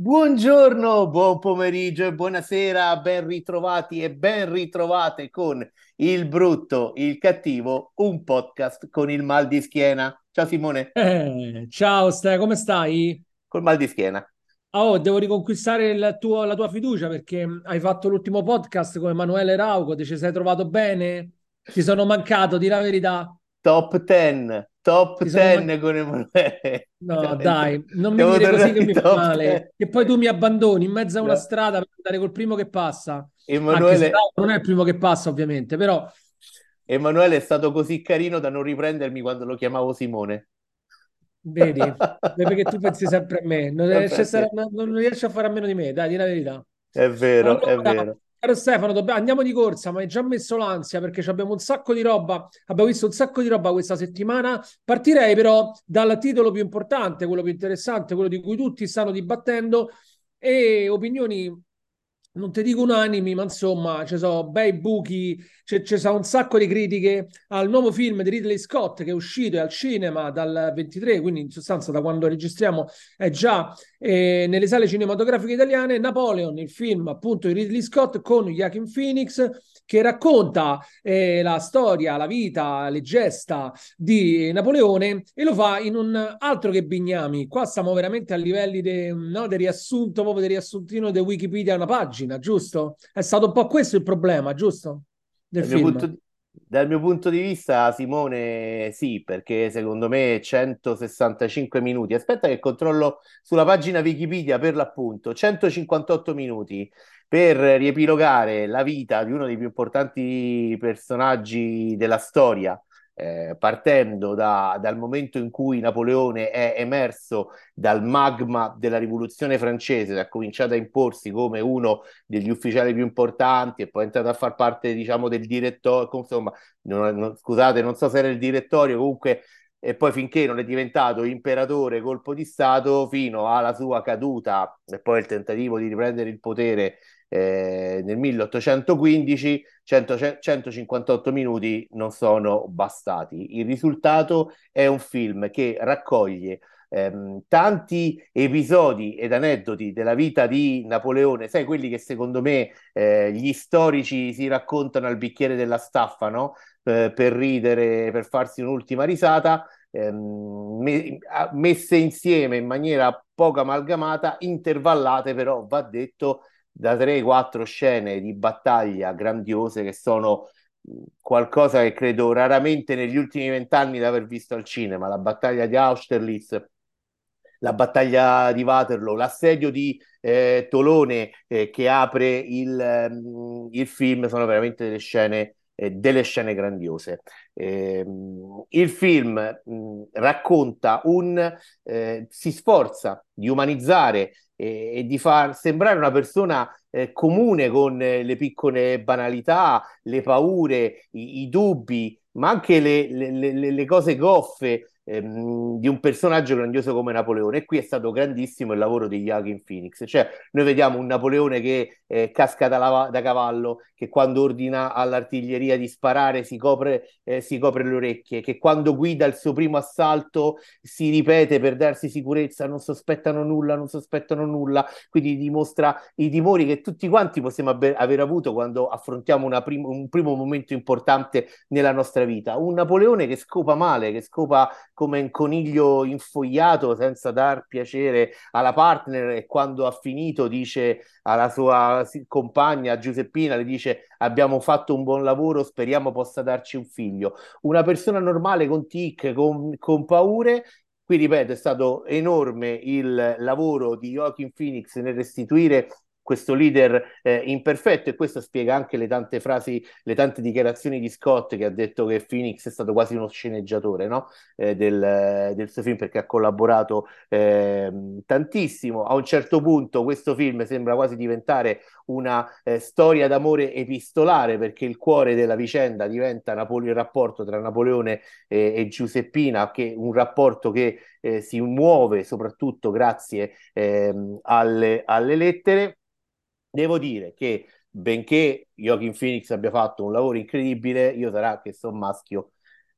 Buongiorno, buon pomeriggio e buonasera, ben ritrovati e ben ritrovate con Il Brutto, il Cattivo, un podcast con il mal di schiena. Ciao Simone. Eh, ciao Ste, come stai? Col mal di schiena. Oh, devo riconquistare tuo- la tua fiducia perché hai fatto l'ultimo podcast con Emanuele Rauco, ti ci sei trovato bene? Ti sono mancato, di la verità. Top 10, top Ti sono 10 man- con Emanuele. No, dai, non mi Devo dire così che mi fa male. Che poi tu mi abbandoni in mezzo a una 10. strada per andare col primo che passa. Emanuele, non è il primo che passa, ovviamente, però Emanuele è stato così carino da non riprendermi quando lo chiamavo Simone. vedi, perché tu pensi sempre a me, non riesci a, fare a meno di me, dai, di la verità. è vero, è Allora, vero. Caro Stefano, dobbiamo- andiamo di corsa, ma hai già messo l'ansia perché abbiamo un sacco di roba. Abbiamo visto un sacco di roba questa settimana. Partirei però dal titolo più importante, quello più interessante, quello di cui tutti stanno dibattendo e opinioni. Non ti dico unanimi, ma insomma, ci sono bei buchi, ci sono un sacco di critiche al nuovo film di Ridley Scott che è uscito al cinema dal 23, quindi in sostanza da quando registriamo è già eh, nelle sale cinematografiche italiane, Napoleon, il film appunto di Ridley Scott con Joaquin Phoenix che racconta eh, la storia, la vita, le gesta di Napoleone e lo fa in un altro che Bignami. Qua stiamo veramente a livelli de, no, del riassunto, proprio del riassuntino di Wikipedia, una pagina, giusto? È stato un po' questo il problema, giusto? Del Dal mio punto dal mio punto di vista, Simone, sì, perché secondo me 165 minuti. Aspetta che controllo sulla pagina Wikipedia per l'appunto, 158 minuti per riepilogare la vita di uno dei più importanti personaggi della storia, eh, partendo da- dal momento in cui Napoleone è emerso dal magma della rivoluzione francese, ha cominciato a imporsi come uno degli ufficiali più importanti e poi è entrato a far parte, diciamo, del direttorio, insomma, non- non- scusate, non so se era il direttorio, comunque, e poi finché non è diventato imperatore colpo di Stato, fino alla sua caduta e poi il tentativo di riprendere il potere eh, nel 1815, 100 158 minuti non sono bastati. Il risultato è un film che raccoglie ehm, tanti episodi ed aneddoti della vita di Napoleone, sai, quelli che secondo me eh, gli storici si raccontano al bicchiere della staffa, no? Per ridere, per farsi un'ultima risata, ehm, messe insieme in maniera poco amalgamata, intervallate però, va detto, da 3-4 scene di battaglia grandiose che sono qualcosa che credo raramente negli ultimi vent'anni di aver visto al cinema, la battaglia di Austerlitz la battaglia di Waterloo, l'assedio di eh, Tolone eh, che apre il, ehm, il film sono veramente delle scene, eh, delle scene grandiose. Ehm, il film mh, racconta un, eh, si sforza di umanizzare e, e di far sembrare una persona eh, comune con eh, le piccole banalità, le paure, i, i dubbi, ma anche le, le- le- le cose goffe ehm, di un personaggio grandioso come Napoleone. E qui è stato grandissimo il lavoro di Joaquin Phoenix. Cioè, noi vediamo un Napoleone che eh, casca da, lava- da cavallo, che quando ordina all'artiglieria di sparare si copre, eh, si copre le orecchie, che quando guida il suo primo assalto si ripete per darsi sicurezza, non sospettano nulla, non sospettano nulla. Quindi dimostra i timori che tutti quanti possiamo abbe- aver avuto quando affrontiamo prim- un primo momento importante nella nostra vita. Un Napoleone che scopa male, che scopa come un coniglio infogliato senza dar piacere alla partner e quando ha finito dice alla sua compagna Giuseppina, le dice abbiamo fatto un buon lavoro, speriamo possa darci un figlio. Una persona normale con tic, con, con paure. Qui ripeto, è stato enorme il lavoro di Joaquin Phoenix nel restituire questo leader eh, imperfetto e questo spiega anche le tante frasi, le tante dichiarazioni di Scott che ha detto che Phoenix è stato quasi uno sceneggiatore no? eh, del, del, suo film perché ha collaborato eh, tantissimo. A un certo punto questo film sembra quasi diventare una eh, storia d'amore epistolare perché il cuore della vicenda diventa Napole- il rapporto tra Napoleone e, e Giuseppina, che un rapporto che eh, si muove soprattutto grazie ehm, alle, alle lettere. Devo dire che benché Joaquin Phoenix abbia fatto un lavoro incredibile, io sarà che sono maschio,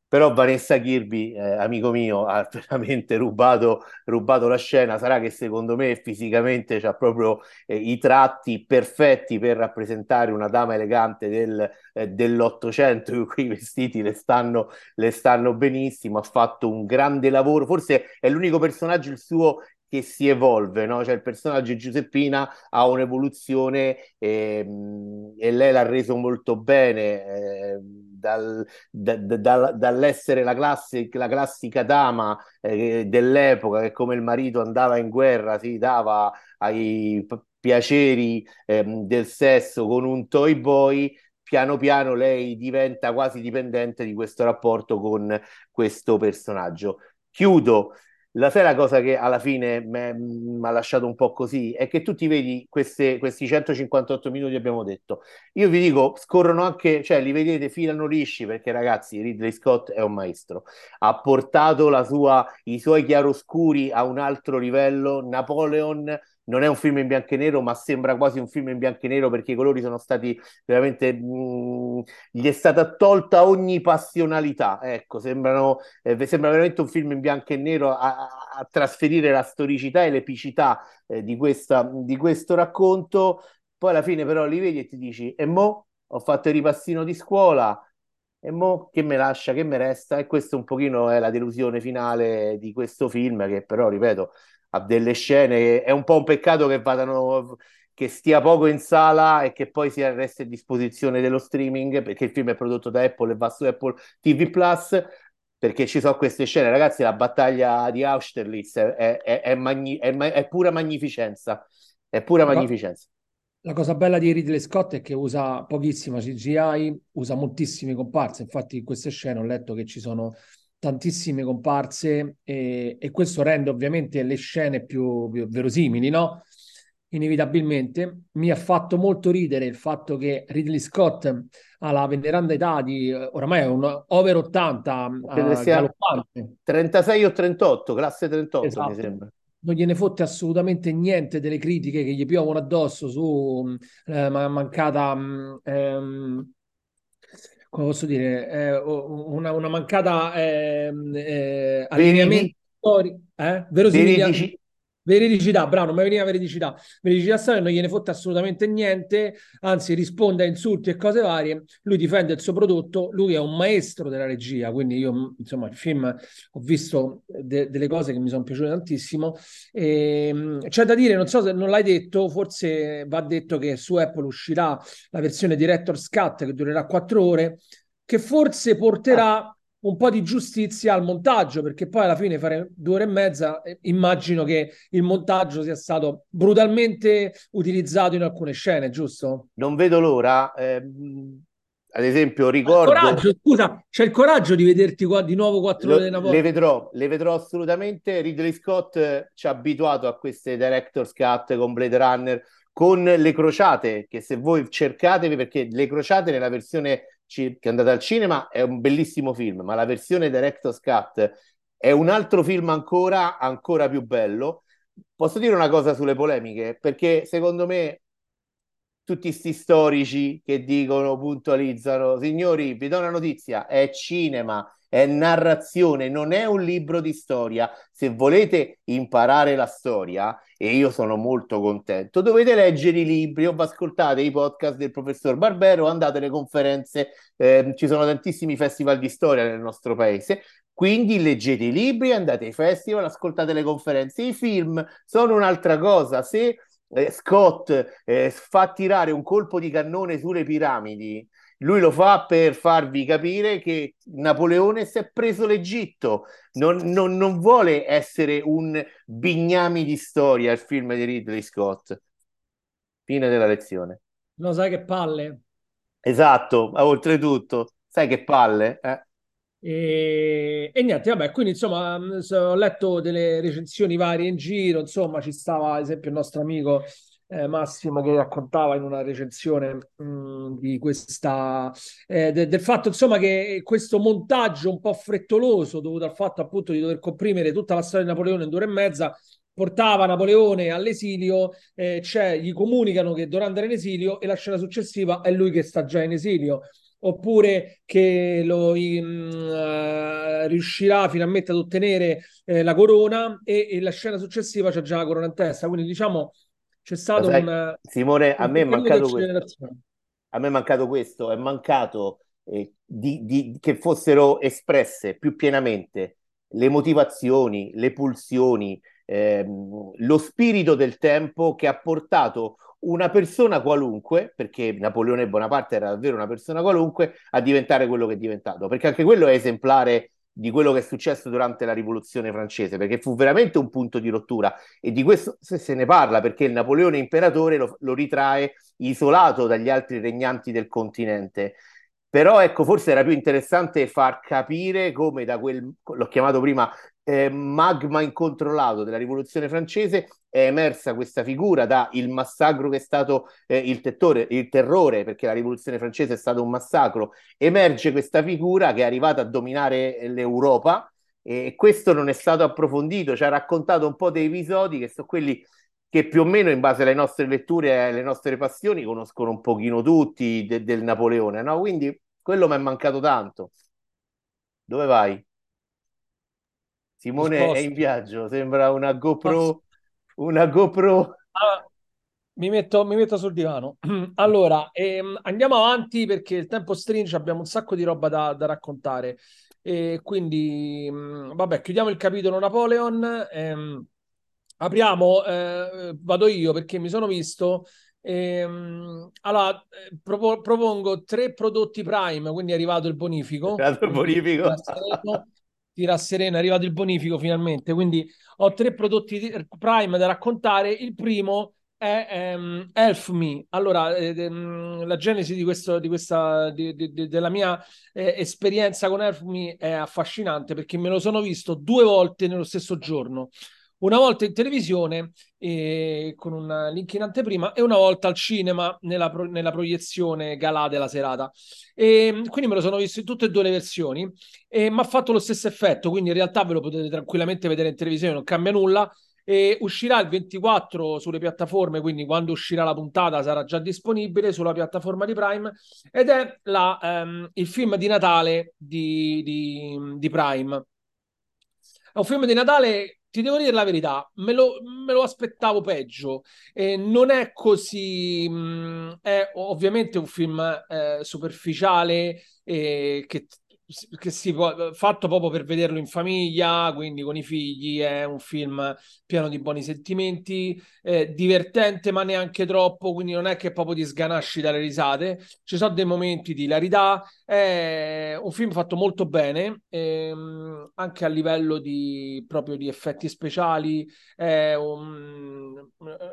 Però Vanessa Kirby, eh, amico mio, ha veramente rubato, rubato, la scena. Sarà che secondo me fisicamente ha proprio eh, i tratti perfetti per rappresentare una dama elegante del, eh, dell'Ottocento, quei vestiti le stanno, le stanno benissimo. Ha fatto un grande lavoro. Forse è l'unico personaggio il suo che si evolve, no? Cioè il personaggio Giuseppina ha un'evoluzione ehm, e lei l'ha reso molto bene. Eh, dal, da, da, dall'essere la, classe, la classica dama eh, dell'epoca che come il marito andava in guerra si dava ai piaceri eh, del sesso con un toy boy, piano piano lei diventa quasi dipendente di questo rapporto con questo personaggio. Chiudo la la cosa che alla fine mi ha lasciato un po' così? È che tu ti vedi queste, questi 158 minuti abbiamo detto. Io vi dico scorrono anche cioè li vedete filano lisci perché ragazzi Ridley Scott è un maestro. Ha portato sua, i suoi chiaroscuri a un altro livello. Napoleon non è un film in bianco e nero, ma sembra quasi un film in bianco e nero perché i colori sono stati veramente. Mh, mm, gli è stata tolta ogni passionalità. Ecco, sembrano, eh, sembra veramente un film in bianco e nero a, a trasferire la storicità e l'epicità eh, di, questa, di questo racconto. Poi alla fine, però, li vedi e ti dici: E mo ho fatto il ripassino di scuola. E mo che me lascia, che me resta? E questo un pochino è la delusione finale di questo film, che però, ripeto, ha delle scene. È un po' un peccato che vadano che stia poco in sala e che poi sia resti a disposizione dello streaming perché il film è prodotto da Apple e va su Apple TV Plus perché ci sono queste scene ragazzi la battaglia di Austerlitz è, è, è, magni- è pura magnificenza è pura magnificenza la cosa bella di Ridley Scott è che usa pochissima CGI usa moltissimi comparse infatti in queste scene ho letto che ci sono tantissime comparse e, e questo rende ovviamente le scene più, più, verosimili, no? Inevitabilmente mi ha fatto molto ridere il fatto che Ridley Scott alla veneranda età di oramai è un over 80 uh, 36 o 38, classe 38 esatto. mi sembra non gliene fotte assolutamente niente delle critiche che gli piovono addosso su eh, mancata eh, come posso dire, eh, una, una, mancata eh, eh, allineamento eh? verosimilianza, Veridicità, bravo, non mi veniva veridicità. Veridicità storia non gliene fotte assolutamente niente, anzi risponde a insulti e cose varie. Lui difende il suo prodotto, lui è un maestro della regia, quindi io, insomma, il film ho visto de- delle cose che mi sono piaciute tantissimo. E, ehm, c'è da dire, non so se non l'hai detto, forse va detto che su Apple uscirà la versione Director's Cut che durerà quattro ore, che forse porterà... Un po' di giustizia al montaggio, perché poi alla fine fare due ore e mezza, eh, immagino che il montaggio sia stato brutalmente utilizzato in alcune scene, giusto? Non vedo l'ora. Eh, ad esempio, ricordo. Coraggio, scusa, c'è il coraggio di vederti qua di nuovo quattro ore Napoli? Le vedrò, le vedrò assolutamente. Ridley Scott eh, ci ha abituato a queste director's cut con Blade Runner, con le crociate, che se voi cercatevi, perché le crociate nella versione che è andata al cinema è un bellissimo film, ma la versione Director's Cut è un altro film ancora, ancora più bello. Posso dire una cosa sulle polemiche? Perché secondo me tutti questi storici che dicono, puntualizzano, signori, vi do una notizia, è cinema, è narrazione, non è un libro di storia. Se volete imparare la storia, e io sono molto contento, dovete leggere i libri o ascoltate i podcast del professor Barbero, andate alle conferenze, eh, ci sono tantissimi festival di storia nel nostro paese. Quindi leggete i libri, andate ai festival, ascoltate le conferenze. I film sono un'altra cosa. Se eh, Scott eh, fa tirare un colpo di cannone sulle piramidi, lui lo fa per farvi capire che Napoleone si è preso l'Egitto, non, non, non vuole essere un bignami di storia il film di Ridley Scott. Fine della lezione. No, sai che palle. Esatto, oltretutto, sai che palle. Eh? E, e, niente, vabbè, quindi insomma ho letto delle recensioni varie in giro, insomma ci stava ad esempio il nostro amico eh, Massimo che raccontava in una recensione mh, mm, di questa eh, de, del fatto insomma che questo montaggio un po' frettoloso dovuto al fatto appunto di dover comprimere tutta la storia di Napoleone in due ore e mezza portava Napoleone all'esilio, eh, cioè, gli comunicano che dovrà andare in esilio e la scena successiva è lui che sta già in esilio oppure che lo, in, uh, riuscirà finalmente ad ottenere eh, la corona e, e, la scena successiva c'è già la corona in testa. Quindi diciamo c'è stato sai, un... Simone, a me è mancato questo. A me è mancato questo, è mancato eh, di, di, che fossero espresse più pienamente le motivazioni, le pulsioni, ehm, lo spirito del tempo che ha portato una persona qualunque, perché Napoleone Bonaparte era davvero una persona qualunque, a diventare quello che è diventato, perché anche quello è esemplare di quello che è successo durante la rivoluzione francese, perché fu veramente un punto di rottura e di questo se, se ne parla perché il Napoleone imperatore lo, lo ritrae isolato dagli altri regnanti del continente. Però ecco, forse era più interessante far capire come da quel, l'ho chiamato prima, eh, magma incontrollato della rivoluzione francese è emersa questa figura da il massacro che è stato eh, il, tettore, il terrore, perché la rivoluzione francese è stato un massacro, emerge questa figura che è arrivata a dominare l'Europa e questo non è stato approfondito, ci ha raccontato un po' dei episodi che sono quelli che più o meno in base alle nostre letture e alle nostre passioni conoscono un pochino tutti de- del Napoleone, no? Quindi quello mi è mancato tanto. Dove vai? Simone è in viaggio, sembra una GoPro, una GoPro. Ah, mi, metto, mi metto sul divano. Allora, ehm, andiamo avanti perché il tempo stringe, abbiamo un sacco di roba da, da raccontare. E quindi, mh, vabbè, chiudiamo il capitolo Napoleon. Ehm, apriamo, eh, vado io perché mi sono visto Ehm, allora, eh, propo- propongo tre prodotti Prime, quindi è arrivato il bonifico. È arrivato il bonifico. Tira sereno, è arrivato il bonifico finalmente. Quindi ho tre prodotti Prime da raccontare. Il primo è um, Elf Me. Allora, eh, ehm, la genesi di, questo, di questa, di, di, della mia eh, esperienza con Elf Me è affascinante perché me lo sono visto due volte nello stesso giorno una volta in televisione eh, con un link in anteprima e una volta al cinema nella, pro- nella proiezione galà della serata. E, quindi me lo sono visto in tutte e due le versioni e mi ha fatto lo stesso effetto, quindi in realtà ve lo potete tranquillamente vedere in televisione, non cambia nulla. E uscirà il 24 sulle piattaforme, quindi quando uscirà la puntata sarà già disponibile sulla piattaforma di Prime ed è la, um, il film di Natale di, di, di Prime. È un film di Natale ti devo dire la verità, me lo, me lo aspettavo peggio. Eh, non è così. Mh, mm, è ovviamente un film eh, superficiale eh, che che si può, fatto proprio per vederlo in famiglia, quindi con i figli, è un film pieno di buoni sentimenti, eh, divertente ma neanche troppo, quindi non è che proprio ti sganasci dalle risate, ci sono dei momenti di hilarità, è un film fatto molto bene, ehm, anche a livello di, proprio di effetti speciali, è un,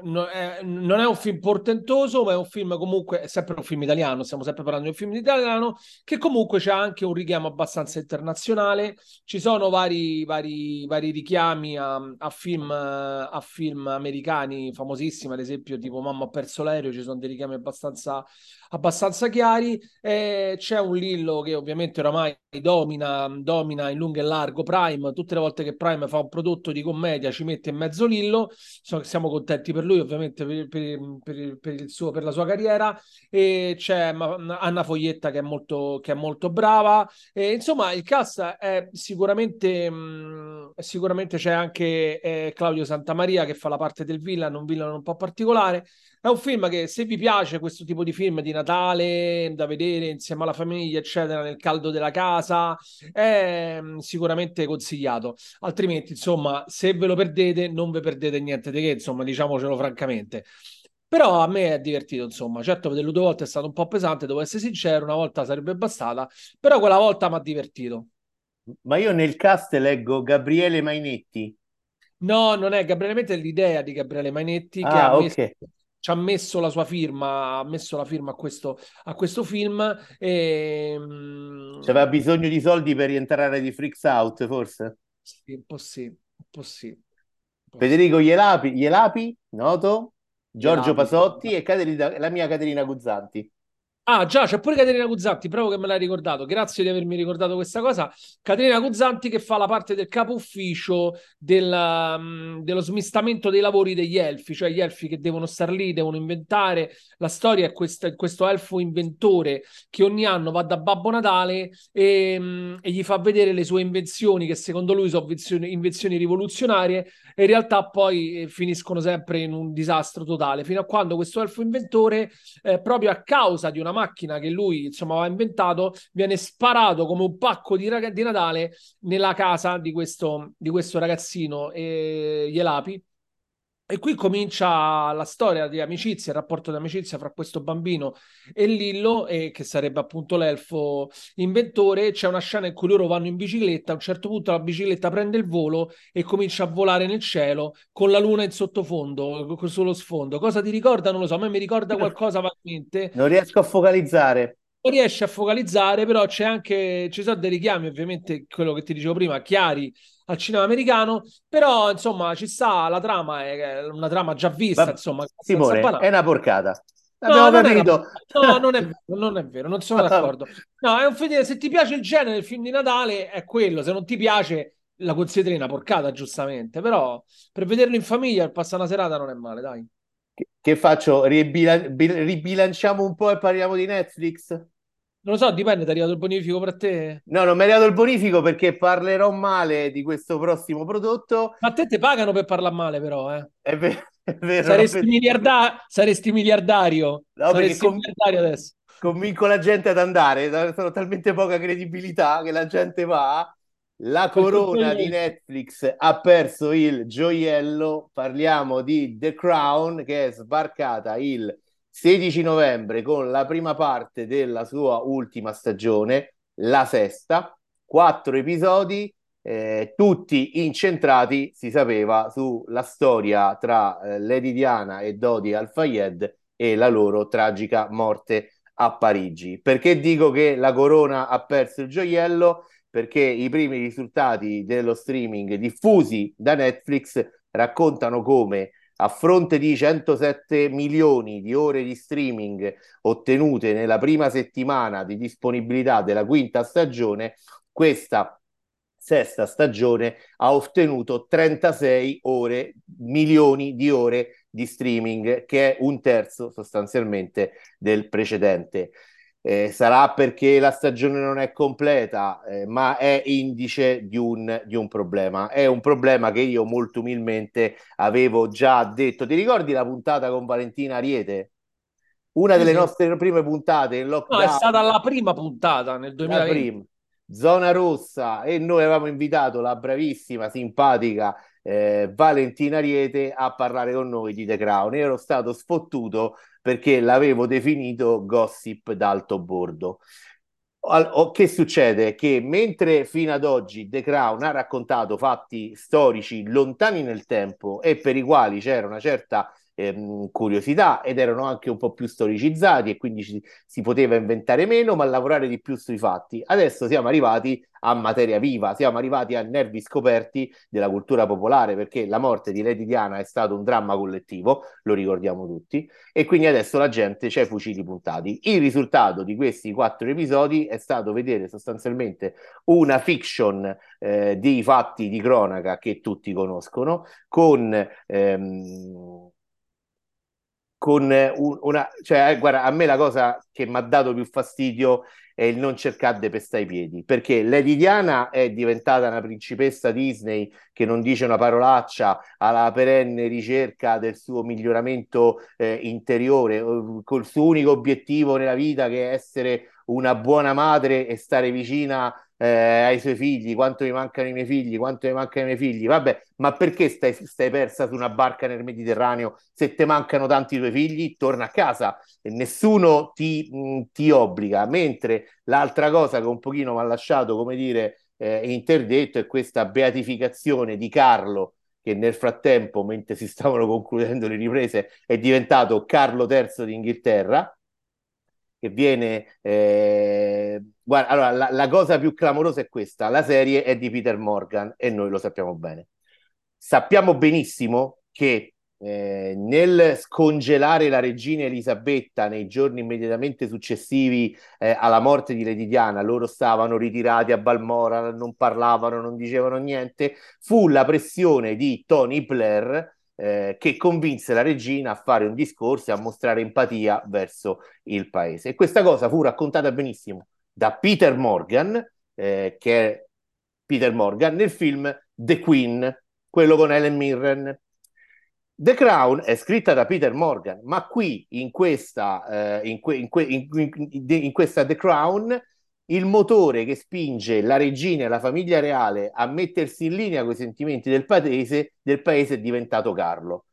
no, è, non è un film portentoso, ma è un film comunque, è sempre un film italiano, stiamo sempre parlando di un film italiano, che comunque c'è anche un richiamo abbastanza internazionale. Ci sono vari, vari, vari richiami a, a, film, a film americani famosissimi, ad esempio tipo Mamma ha perso l'aereo, ci sono dei richiami abbastanza abbastanza chiari. Eh, c'è un Lillo che ovviamente oramai domina, domina in lungo e largo Prime. Tutte le volte che Prime fa un prodotto di commedia ci mette in mezzo Lillo. Siamo contenti per lui, ovviamente, per, per, per, per, il suo, per la sua carriera. E c'è Anna Foglietta che è molto, che è molto brava. E, insomma, il cast è sicuramente, mh, sicuramente c'è anche eh, Claudio Santamaria che fa la parte del villain, un villain un po' particolare. È un film che se vi piace questo tipo di film di Natale da vedere insieme alla famiglia, eccetera, nel caldo della casa, è mm, sicuramente consigliato. Altrimenti, insomma, se ve lo perdete, non vi perdete niente di che, insomma, diciamocelo francamente. Però a me è divertito, insomma. Certo, vederlo due volte è stato un po' pesante, devo essere sincero, una volta sarebbe bastata, però quella volta mi ha divertito. Ma io nel cast leggo Gabriele Mainetti. No, non è Gabriele Mainetti, è l'idea di Gabriele Mainetti ah, che ha messo okay ci ha messo la sua firma, ha messo la firma a questo, a questo film. E, ehm, C'aveva bisogno di soldi per rientrare di Freaks Out, forse? Sì, un po' sì, un po' sì. Federico Ielapi, Ielapi, noto, Giorgio Pasotti e Caterina, la mia Caterina Guzzanti. Ah, già, c'è pure Caterina Guzzanti, bravo che me l'hai ricordato. Grazie di avermi ricordato questa cosa. Caterina Guzzanti che fa la parte del capo ufficio del, um, dello smistamento dei lavori degli elfi, cioè gli elfi che devono star lì, devono inventare. La storia è questa, questo elfo inventore che ogni anno va da Babbo Natale e, um, e gli fa vedere le sue invenzioni, che secondo lui sono invenzioni, invenzioni rivoluzionarie, e in realtà poi eh, finiscono sempre in un disastro totale, fino a quando questo elfo inventore, eh, proprio a causa di una macchina che lui insomma aveva inventato, viene sparato come un pacco di, rag- di Natale nella casa di questo, di questo ragazzino, eh, Ielapi e qui comincia la storia di amicizia, il rapporto di amicizia fra questo bambino e Lillo, e che sarebbe appunto l'elfo inventore. C'è una scena in cui loro vanno in bicicletta. A un certo punto la bicicletta prende il volo e comincia a volare nel cielo con la luna in sottofondo, sullo sfondo. Cosa ti ricorda? Non lo so. A me mi ricorda qualcosa vagamente. Non riesco a focalizzare riesce a focalizzare, però c'è anche, ci sono dei richiami, ovviamente, quello che ti dicevo prima, chiari al cinema americano, però insomma ci sta, la trama è una trama già vista, Ma, insomma. Simone, è una porcata. No, capito. No, non è vero, non è vero, non sono d'accordo. No, è un film, se ti piace il genere del film di Natale è quello, se non ti piace la consideri una porcata, giustamente, però per vederlo in famiglia e passare una serata non è male, dai. Che, che faccio? Ribilan- ribilanciamo un po' e parliamo di Netflix? Non lo so, dipende, ti è arrivato il bonifico per te? No, non mi è arrivato il bonifico perché parlerò male di questo prossimo prodotto. Ma a te ti pagano per parlare male, però, eh? È vero. È vero saresti, miliarda- saresti miliardario. No, saresti con- miliardario adesso. Convinco la gente ad andare, sono talmente poca credibilità che la gente va. La corona di Netflix ha perso il gioiello. Parliamo di The Crown che è sbarcata il 16 novembre con la prima parte della sua ultima stagione, la sesta, quattro episodi, eh, tutti incentrati, si sapeva, sulla storia tra eh, Lady Diana e Dodi Al-Fayed e la loro tragica morte a Parigi. Perché dico che la corona ha perso il gioiello? Perché i primi risultati dello streaming diffusi da Netflix raccontano come a fronte di 107 milioni di ore di streaming ottenute nella prima settimana di disponibilità della quinta stagione, questa sesta stagione ha ottenuto 36 ore, milioni di ore di streaming, che è un terzo sostanzialmente del precedente. Eh, sarà perché la stagione non è completa, eh, ma è indice di un, di un, problema. È un problema che io molto umilmente avevo già detto. Ti ricordi la puntata con Valentina Ariete? Una delle nostre prime puntate in lockdown. No, è stata la prima puntata nel 2020. Zona rossa e noi avevamo invitato la bravissima, simpatica eh, Valentina Ariete a parlare con noi di The Crown. Io ero stato sfottuto perché l'avevo definito gossip d'alto bordo. Al, che succede? Che mentre fino ad oggi The Crown ha raccontato fatti storici lontani nel tempo e per i quali c'era una certa ehm, curiosità ed erano anche un po' più storicizzati e quindi ci, si poteva inventare meno, ma lavorare di più sui fatti. Adesso siamo arrivati a materia viva, siamo arrivati a nervi scoperti della cultura popolare perché la morte di Lady Diana è stato un dramma collettivo, lo ricordiamo tutti, e quindi adesso la gente c'è fucili puntati. Il risultato di questi quattro episodi è stato vedere sostanzialmente una fiction eh, di fatti di cronaca che tutti conoscono con ehm, con una... Cioè, eh, guarda, a me la cosa che mi ha dato più fastidio è il non cercare di pestare i piedi, perché Lady Diana è diventata una principessa Disney che non dice una parolaccia alla perenne ricerca del suo miglioramento eh, interiore, col suo unico obiettivo nella vita che è essere una buona madre e stare vicina eh, ai suoi figli, quanto mi mancano i miei figli, quanto mi mancano i miei figli, vabbè, ma perché stai, stai persa su una barca nel Mediterraneo? Se ti mancano tanti tuoi figli, torna a casa e nessuno ti, mh, mm, ti obbliga. Mentre l'altra cosa che un pochino mi ha lasciato, come dire, eh, interdetto è questa beatificazione di Carlo che nel frattempo, mentre si stavano concludendo le riprese, è diventato Carlo III d'Inghilterra, che viene... Eh... Guarda, allora, la, la, cosa più clamorosa è questa, la serie è di Peter Morgan e noi lo sappiamo bene. Sappiamo benissimo che eh, nel scongelare la regina Elisabetta nei giorni immediatamente successivi eh, alla morte di Lady Diana, loro stavano ritirati a Balmoral, non parlavano, non dicevano niente, fu la pressione di Tony Blair eh, che convinse la regina a fare un discorso e a mostrare empatia verso il paese. E questa cosa fu raccontata benissimo da Peter Morgan, eh, che è Peter Morgan, nel film The Queen, quello con Helen Mirren. The Crown è scritta da Peter Morgan, ma qui in questa, eh, in, que, in, que, in, in questa The Crown il motore che spinge la regina e la famiglia reale a mettersi in linea con i sentimenti del paese, del paese è diventato Carlo.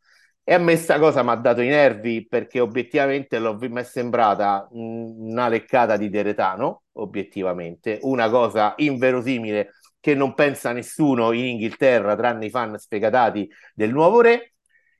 E a me sta cosa mi ha dato i nervi perché obiettivamente l'ho, mi è sembrata una leccata di Deretano, obiettivamente, una cosa inverosimile che non pensa nessuno in Inghilterra, tranne i fan sfegatati del nuovo re.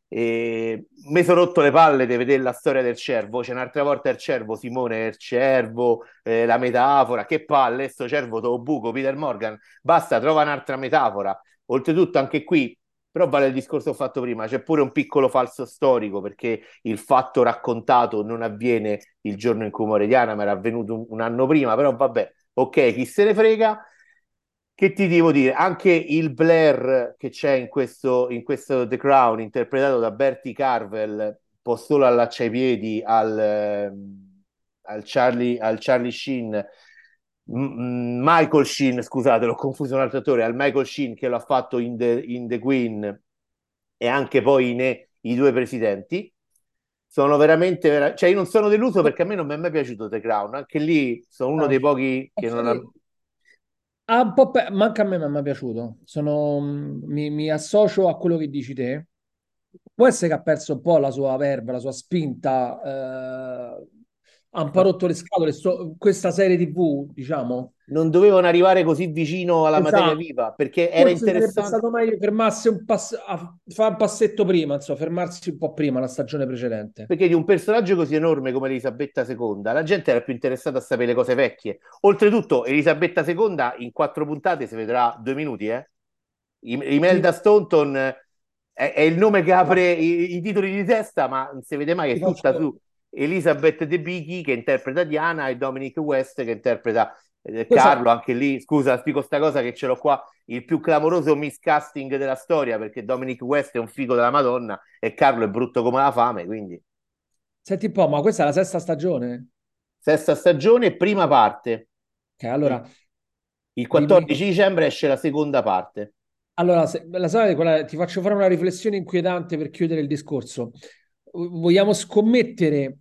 E mi sono rotto le palle di vedere la storia del cervo. C'è un'altra volta il cervo, Simone, il cervo, eh, la metafora. Che palle, sto cervo, to buco, Peter Morgan. Basta, trova un'altra metafora. Oltretutto, anche qui, però vale il discorso fatto prima, c'è pure un piccolo falso storico perché il fatto raccontato non avviene il giorno in cui muore Diana, ma era avvenuto un, un anno prima. Però vabbè, ok, chi se ne frega. Che ti devo dire? Anche il Blair che c'è in questo, in questo The Crown, interpretato da Bertie Carvel, può solo allaccia i piedi al, ehm, al, Charlie, al Charlie Sheen, Michael Sheen, scusate, l'ho confuso un altro attore, al Michael Sheen che l'ha fatto in The, in The Queen e anche poi in I due presidenti. Sono veramente, vera... cioè io non sono deluso perché a me non mi è mai piaciuto The Crown, anche lì sono uno dei pochi che non ha Ah, un po' pe- manca a me, ma mi è piaciuto. Sono, mi, mi associo a quello che dici te. Può essere che ha perso un po' la sua verba, la sua spinta, eh, ha un po' rotto le scatole. Sto, questa serie TV, diciamo, non dovevano arrivare così vicino alla esatto. materia viva perché era Forse interessante. Sarebbe stato meglio fermarsi un pass- a fare un passetto prima, insomma, fermarsi un po' prima la stagione precedente. Perché di un personaggio così enorme come Elisabetta II, la gente era più interessata a sapere le cose vecchie. Oltretutto, Elisabetta II in quattro puntate si vedrà due minuti, eh? Imelda. Staunton è, è, il nome che apre i, i, titoli di testa, ma non si vede mai, è tutta su Elizabeth De Bighi che interpreta Diana e Dominic West che interpreta eh, Carlo, anche lì, scusa, dico sta cosa che ce l'ho qua, il più clamoroso miscasting della storia, perché Dominic West è un figo della Madonna e Carlo è brutto come la fame, quindi... Senti un po', ma questa è la sesta stagione? Sesta stagione, prima parte. Ok, allora... Il 14 dimmi... dicembre esce la seconda parte. Allora, se, la sai, ti faccio fare una riflessione inquietante per chiudere il discorso. Vogliamo scommettere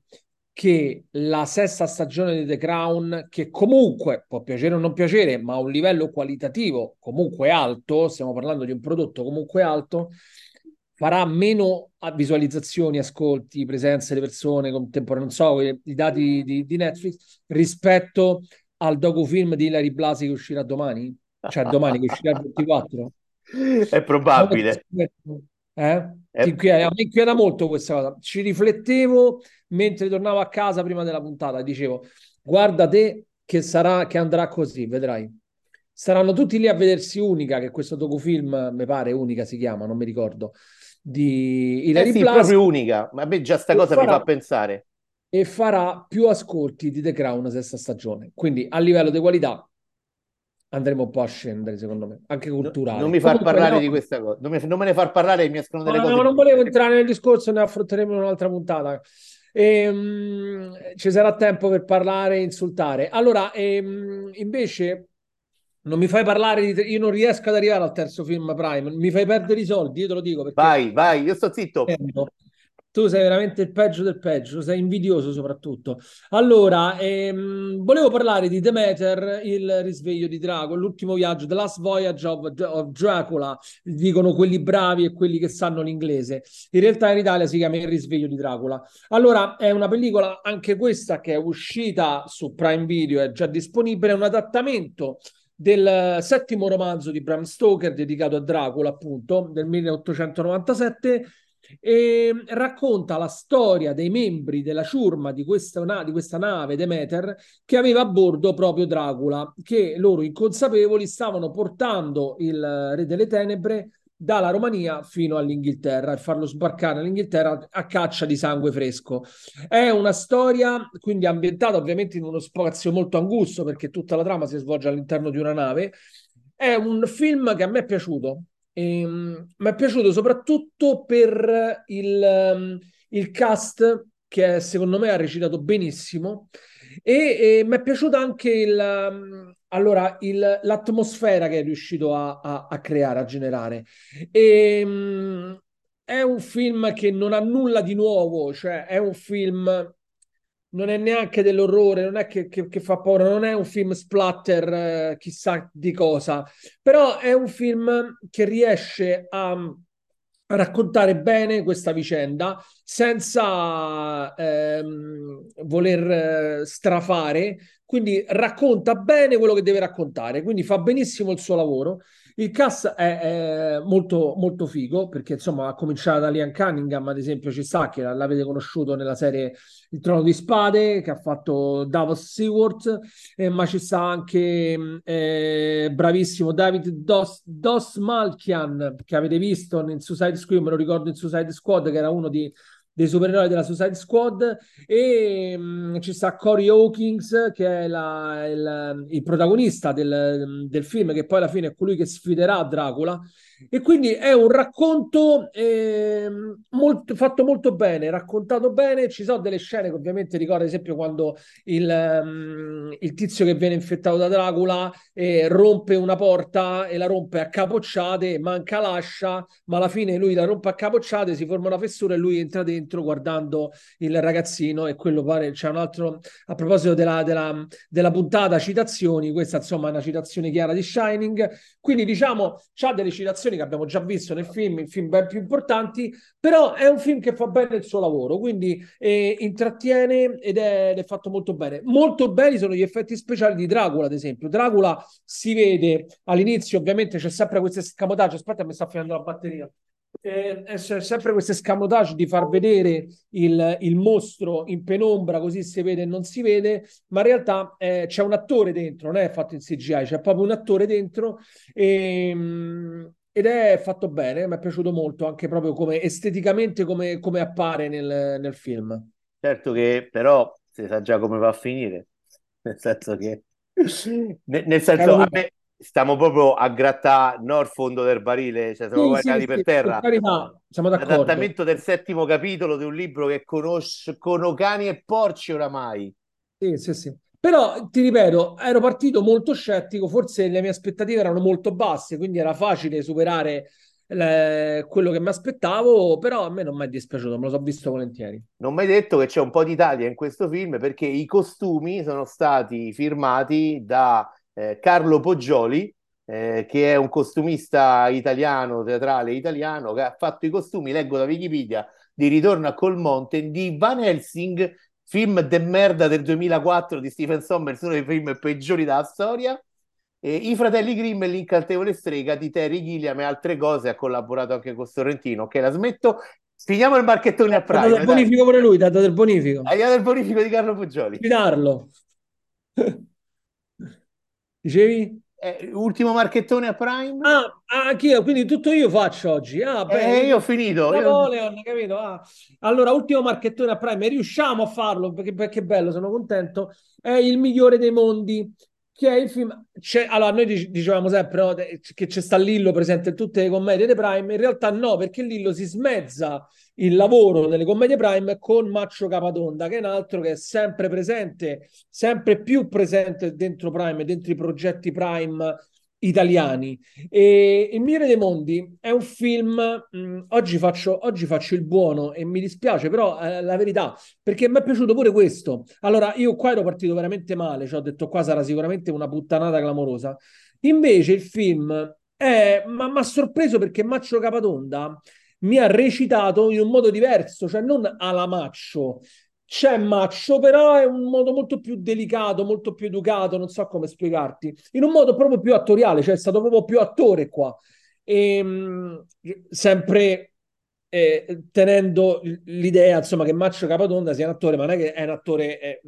che la sesta stagione di The Crown, che comunque può piacere o non piacere, ma a un livello qualitativo comunque alto, stiamo parlando di un prodotto comunque alto, farà meno visualizzazioni, ascolti, presenze delle persone contemporanee, non so, i, dati di, di, Netflix, rispetto al docufilm di Hilary Blasi che uscirà domani? Cioè domani che uscirà il 24? È probabile. Eh? È... Inquieta, mi inquieta molto questa cosa. Ci riflettevo mentre tornavo a casa prima della puntata e dicevo, guarda te che, sarà, che andrà così, vedrai. Saranno tutti lì a vedersi Unica, che questo docufilm, mi pare, Unica si chiama, non mi ricordo, di Hilary eh sì, Blasi. proprio Unica, ma me già sta cosa farà, mi fa pensare. E farà più ascolti di The Crown sesta stagione. Quindi a livello di qualità andremo un po' a scendere, secondo me, anche culturale. Non mi far Comunque, parlare no, di questa cosa, non, mi, non, me ne far parlare, mi escono delle no, cose. No, non volevo entrare nel discorso, ne affronteremo in un'altra puntata. E, um, ci sarà tempo per parlare e insultare. Allora, um, invece, non mi fai parlare di. Io non riesco ad arrivare al terzo film Prime, mi fai perdere i soldi, io te lo dico. Vai, vai, io sto zitto. Eh, tu sei veramente il peggio del peggio, sei invidioso soprattutto. Allora, ehm, volevo parlare di Demeter, il risveglio di Dracula, l'ultimo viaggio, The Last Voyage of, of, Dracula, dicono quelli bravi e quelli che sanno l'inglese. In realtà in Italia si chiama Il risveglio di Dracula. Allora, è una pellicola, anche questa, che è uscita su Prime Video, è già disponibile, è un adattamento del settimo romanzo di Bram Stoker dedicato a Dracula, appunto, del 1897 e racconta la storia dei membri della ciurma di questa, na- di questa nave Demeter che aveva a bordo proprio Dracula, che loro inconsapevoli stavano portando il Re delle Tenebre dalla Romania fino all'Inghilterra e farlo sbarcare all'Inghilterra a caccia di sangue fresco. È una storia quindi ambientata ovviamente in uno spazio molto angusto perché tutta la trama si svolge all'interno di una nave. È un film che a me è piaciuto. E, um, mi è piaciuto soprattutto per il, um, il cast che secondo me ha recitato benissimo e, e mi è piaciuta anche il, um, allora, il, l'atmosfera che è riuscito a, a, a creare, a generare. E, um, è un film che non ha nulla di nuovo, cioè è un film non è neanche dell'orrore, non è che, che, che, fa paura, non è un film splatter eh, chissà di cosa, però è un film che riesce a raccontare bene questa vicenda senza ehm, voler eh, strafare, quindi racconta bene quello che deve raccontare, quindi fa benissimo il suo lavoro. Il cast è, è molto, molto figo perché insomma ha cominciato da Liam Cunningham, ad esempio, ci sta che l'avete conosciuto nella serie Il Trono di Spade, che ha fatto Davos Seward, eh, ma ci sta anche eh, bravissimo David Dos, Dos Malkian, che avete visto in Suicide Squad, me lo ricordo in Suicide Squad, che era uno di dei supereroi della Suicide Squad e mh, mm, ci sta Corey Hawkins che è la, il, il, protagonista del, del, film che poi alla fine è colui che sfiderà Dracula e quindi è un racconto eh, molto, fatto molto bene, raccontato bene. Ci sono delle scene che ovviamente ricordo, ad esempio, quando il, um, il tizio che viene infettato da Dracula eh, rompe una porta e la rompe a capocciate, manca l'ascia, ma alla fine lui la rompe a capocciate, si forma una fessura e lui entra dentro guardando il ragazzino. E quello pare c'è un altro a proposito della, della, della puntata, citazioni. Questa insomma è una citazione chiara di Shining. Quindi diciamo, c'ha delle citazioni che abbiamo già visto nel film, in film ben più importanti, però è un film che fa bene il suo lavoro, quindi eh, intrattiene ed è, ed è, fatto molto bene. Molto belli sono gli effetti speciali di Dracula, ad esempio. Dracula si vede all'inizio, ovviamente c'è sempre questo escamotaggio, aspetta mi sta finendo la batteria. Eh, c'è sempre questo escamotage di far vedere il, il, mostro in penombra così si vede e non si vede ma in realtà eh, c'è un attore dentro non è fatto in CGI c'è proprio un attore dentro e, ehm, ed è fatto bene, mi è piaciuto molto anche proprio come esteticamente come, come appare nel, nel, film. Certo che però si sa già come va a finire, nel senso che nel, nel senso a me stiamo proprio a grattare non il fondo del barile, cioè siamo sì, guardati sì, per sì, terra. Per carità, siamo d'accordo. L'adattamento del settimo capitolo di un libro che conoscono cani e porci oramai. Sì, sì, sì. Però ti ripeto, ero partito molto scettico, forse le mie aspettative erano molto basse, quindi era facile superare le, quello che mi aspettavo, però a me non mi è dispiaciuto, me lo so visto volentieri. Non mi hai detto che c'è un po' d'Italia in questo film perché i costumi sono stati firmati da eh, Carlo Poggioli, eh, che è un costumista italiano, teatrale italiano, che ha fatto i costumi, leggo da Wikipedia, di Ritorno a Colmonte di Van Helsing film de merda del 2004 di Stephen Sommers, uno dei film peggiori della storia. E I fratelli Grimm e l'incantevole strega di Terry Gilliam e altre cose. Ha collaborato anche con Sorrentino. Ok, la smetto. Finiamo il marchettone a Prime. Dato il bonifico pure lui, dato il bonifico. Dato il bonifico di Carlo Poggioli. Fidarlo. Dicevi? Eh, ultimo marchettone a Prime? Ah, anch'io, quindi tutto io faccio oggi. Ah, beh, eh, io ho finito. Napoleon, io... capito? Ah. Allora, ultimo marchettone a Prime, riusciamo a farlo perché, perché bello, sono contento. È il migliore dei mondi che è il film. C'è, allora, noi dicevamo sempre no, che c'è sta Lillo presente in tutte le commedie dei Prime. In realtà, no, perché Lillo si smezza il lavoro nelle commedie Prime con Maccio Capatonda, che è un altro che è sempre presente, sempre più presente dentro Prime, dentro i progetti Prime italiani. E Il Migliore dei Mondi è un film, mh, mm, oggi, faccio, oggi, faccio, il buono e mi dispiace, però è la verità, perché mi è piaciuto pure questo. Allora, io qua ero partito veramente male, cioè ho detto qua sarà sicuramente una puttanata clamorosa. Invece il film è, ma mi ha sorpreso perché Maccio Capatonda mi ha recitato in un modo diverso, cioè non alla Maccio, c'è Maccio, però è un modo molto più delicato, molto più educato, non so come spiegarti, in un modo proprio più attoriale, cioè è stato proprio più attore qua. E, ehm, sempre eh, tenendo l'idea insomma che Maccio Capatonda sia un attore ma non è che è un attore eh,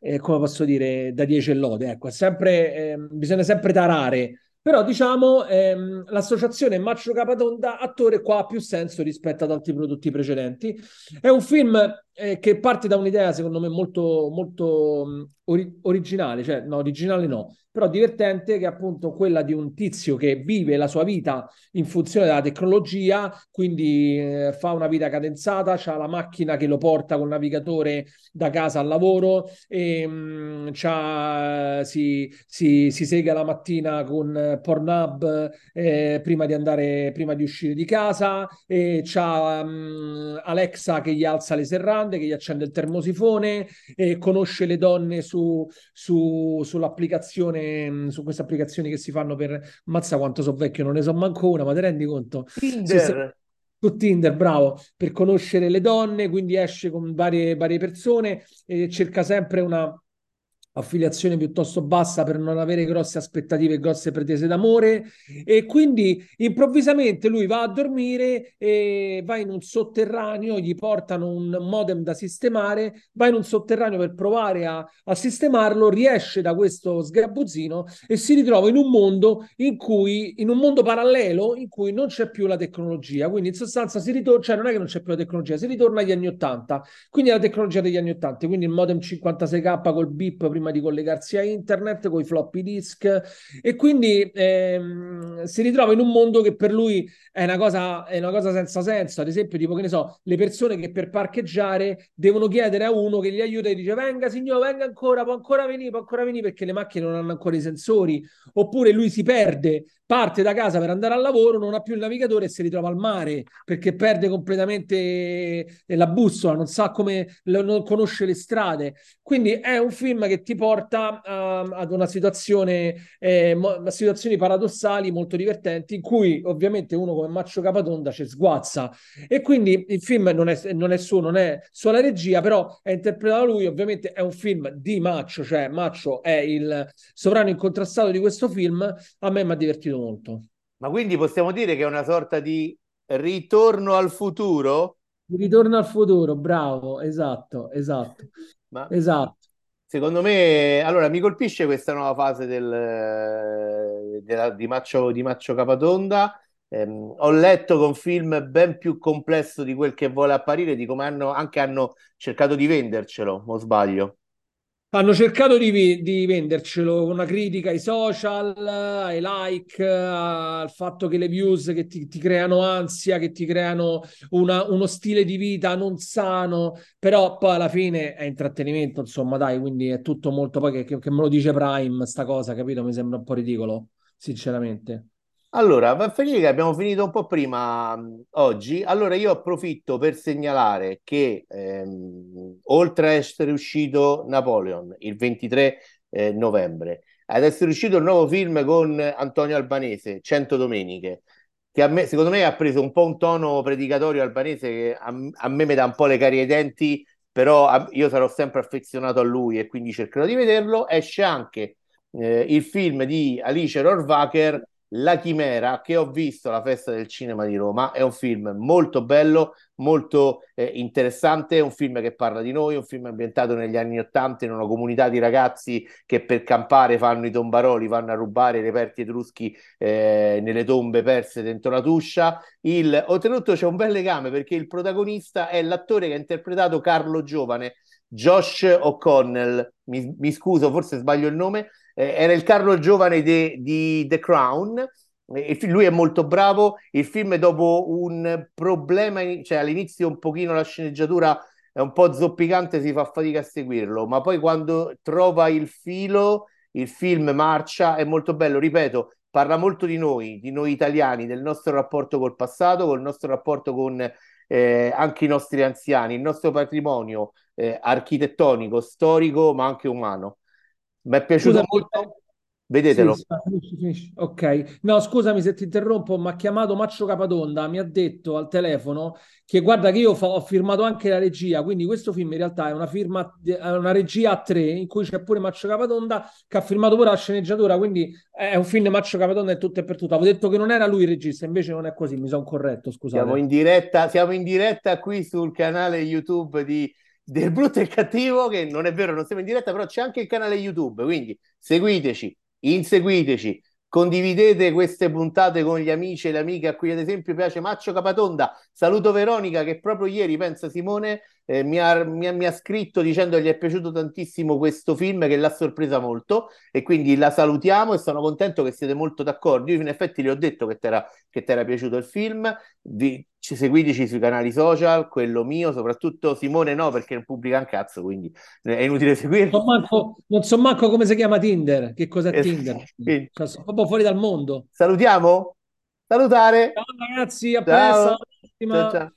eh, come posso dire da 10 e lode ecco sempre, ehm, bisogna sempre tarare Però diciamo ehm, l'associazione Maccio Capatonda attore qua ha più senso rispetto ad altri prodotti precedenti. È un film eh, che parte da un'idea secondo me molto, molto um, ori- originale, cioè no, originale no, però divertente che è appunto quella di un tizio che vive la sua vita in funzione della tecnologia, quindi eh, fa una vita cadenzata, ha la macchina che lo porta col navigatore da casa al lavoro, e, mh, mm, si, si, si, sega la mattina con Pornhub eh, prima di andare, prima di uscire di casa, e c'ha mh, mm, Alexa che gli alza le serrande, che gli accende il termosifone, e conosce le donne su, su, sull'applicazione Mm, su queste applicazioni che si fanno per mazza quanto so vecchio, non ne so manco una, ma ti rendi conto? Tinder. Su, su Tinder, bravo, per conoscere le donne, quindi esce con varie, varie persone e cerca sempre una affiliazione piuttosto bassa per non avere grosse aspettative e grosse pretese d'amore. E quindi improvvisamente lui va a dormire e va in un sotterraneo, gli portano un modem da sistemare, va in un sotterraneo per provare a, a sistemarlo, riesce da questo sgabuzzino e si ritrova in un mondo in cui, in un mondo parallelo in cui non c'è più la tecnologia, quindi in sostanza si ritorna, cioè non è che non c'è più la tecnologia, si ritorna agli anni 80, quindi alla tecnologia degli anni 80, quindi il modem 56k col bip prima prima di collegarsi a internet con i floppy disk e quindi ehm, si ritrova in un mondo che per lui è una, cosa, è una cosa senza senso. Ad esempio, tipo, che ne so, le persone che per parcheggiare devono chiedere a uno che li aiuta e dice venga signore, venga ancora, può ancora venire, può ancora venire perché le macchine non hanno ancora i sensori. Oppure lui si perde parte da casa per andare al lavoro, non ha più il navigatore e si ritrova al mare perché perde completamente la bussola, non sa come, non conosce le strade. Quindi è un film che ti porta uh, ad una situazione, eh, mo- situazioni paradossali molto divertenti in cui ovviamente uno come Maccio Capatonda ci sguazza e quindi il film non è, non è suo, non è sua regia, però è interpretato da lui, ovviamente è un film di Maccio, cioè Maccio è il sovrano incontrastato di questo film, a me mi ha divertito divertito molto. Ma quindi possiamo dire che è una sorta di ritorno al futuro? Ritorno al futuro, bravo, esatto, esatto. Ma esatto. Secondo me, allora mi colpisce questa nuova fase del, della, di, Maccio, di Maccio Capatonda. Eh, ho letto con film ben più complesso di quel che vuole apparire, di come hanno anche hanno cercato di vendercelo, o sbaglio? Hanno cercato di, di, vendercelo con una critica ai social, ai like, al fatto che le views che ti, ti creano ansia, che ti creano una, uno stile di vita non sano, però poi alla fine è intrattenimento, insomma, dai, quindi è tutto molto poi che, che me lo dice Prime, sta cosa, capito? Mi sembra un po' ridicolo, sinceramente. Allora, va a finire che abbiamo finito un po' prima mh, oggi. Allora, io approfitto per segnalare che ehm, oltre a essere uscito Napoleon il 23 eh, novembre, ad essere uscito il nuovo film con Antonio Albanese, 100 Domeniche, che me, secondo me ha preso un po' un tono predicatorio albanese che a, a me mi dà un po' le carie ai denti, però a, io sarò sempre affezionato a lui e quindi cercherò di vederlo. Esce anche eh, il film di Alice Rohrwacher la Chimera, che ho visto alla Festa del Cinema di Roma, è un film molto bello, molto eh, interessante, è un film che parla di noi, un film ambientato negli anni Ottanta in una comunità di ragazzi che per campare fanno i tombaroli, vanno a rubare i reperti etruschi eh, nelle tombe perse dentro la tuscia. Il, oltretutto c'è un bel legame perché il protagonista è l'attore che ha interpretato Carlo Giovane, Josh O'Connell, mi, mi scuso, forse sbaglio il nome, eh, era il Carlo giovane di The Crown. Lui è molto bravo. Il film, dopo un problema, cioè all'inizio un pochino la sceneggiatura è un po' zoppicante, si fa fatica a seguirlo, ma poi quando trova il filo, il film marcia, è molto bello. Ripeto, parla molto di noi, di noi italiani, del nostro rapporto col passato, col nostro rapporto con eh, anche i nostri anziani, il nostro patrimonio eh, architettonico, storico, ma anche umano. Mi è piaciuto Scusa, molto. Vedetelo. Sì, finisci, finisci. Ok, no, scusami se ti interrompo, mi ha chiamato Maccio Capatonda, mi ha detto al telefono che guarda che io fa, ho firmato anche la regia, quindi questo film in realtà è una, firma, è una regia a tre in cui c'è pure Maccio Capatonda che ha firmato pure la sceneggiatura, quindi è un film Maccio Capatonda e tutto e per tutto. Avevo detto che non era lui il regista, invece non è così, mi sono corretto, scusate. Siamo in diretta, siamo in diretta qui sul canale YouTube di del brutto e il cattivo, che non è vero, non siamo in diretta, però c'è anche il canale YouTube, quindi seguiteci, inseguiteci, condividete queste puntate con gli amici e le amiche a cui ad esempio piace Maccio Capatonda. Saluto Veronica che proprio ieri, pensa Simone, eh, mi, ha, mi, ha, mi, ha, scritto dicendo che gli è piaciuto tantissimo questo film, che l'ha sorpresa molto e quindi la salutiamo e sono contento che siete molto d'accordo. Io in effetti gli ho detto che ti era piaciuto il film, Vi, ci, seguiteci sui canali social, quello mio, soprattutto Simone no perché non pubblica un cazzo, quindi è inutile seguirlo. Non, manco, non so manco come si chiama Tinder, che cos'è eh, Tinder, quindi, cioè, sono proprio fuori dal mondo. Salutiamo? Salutare! Ciao ragazzi, a presto! Ciao, ciao.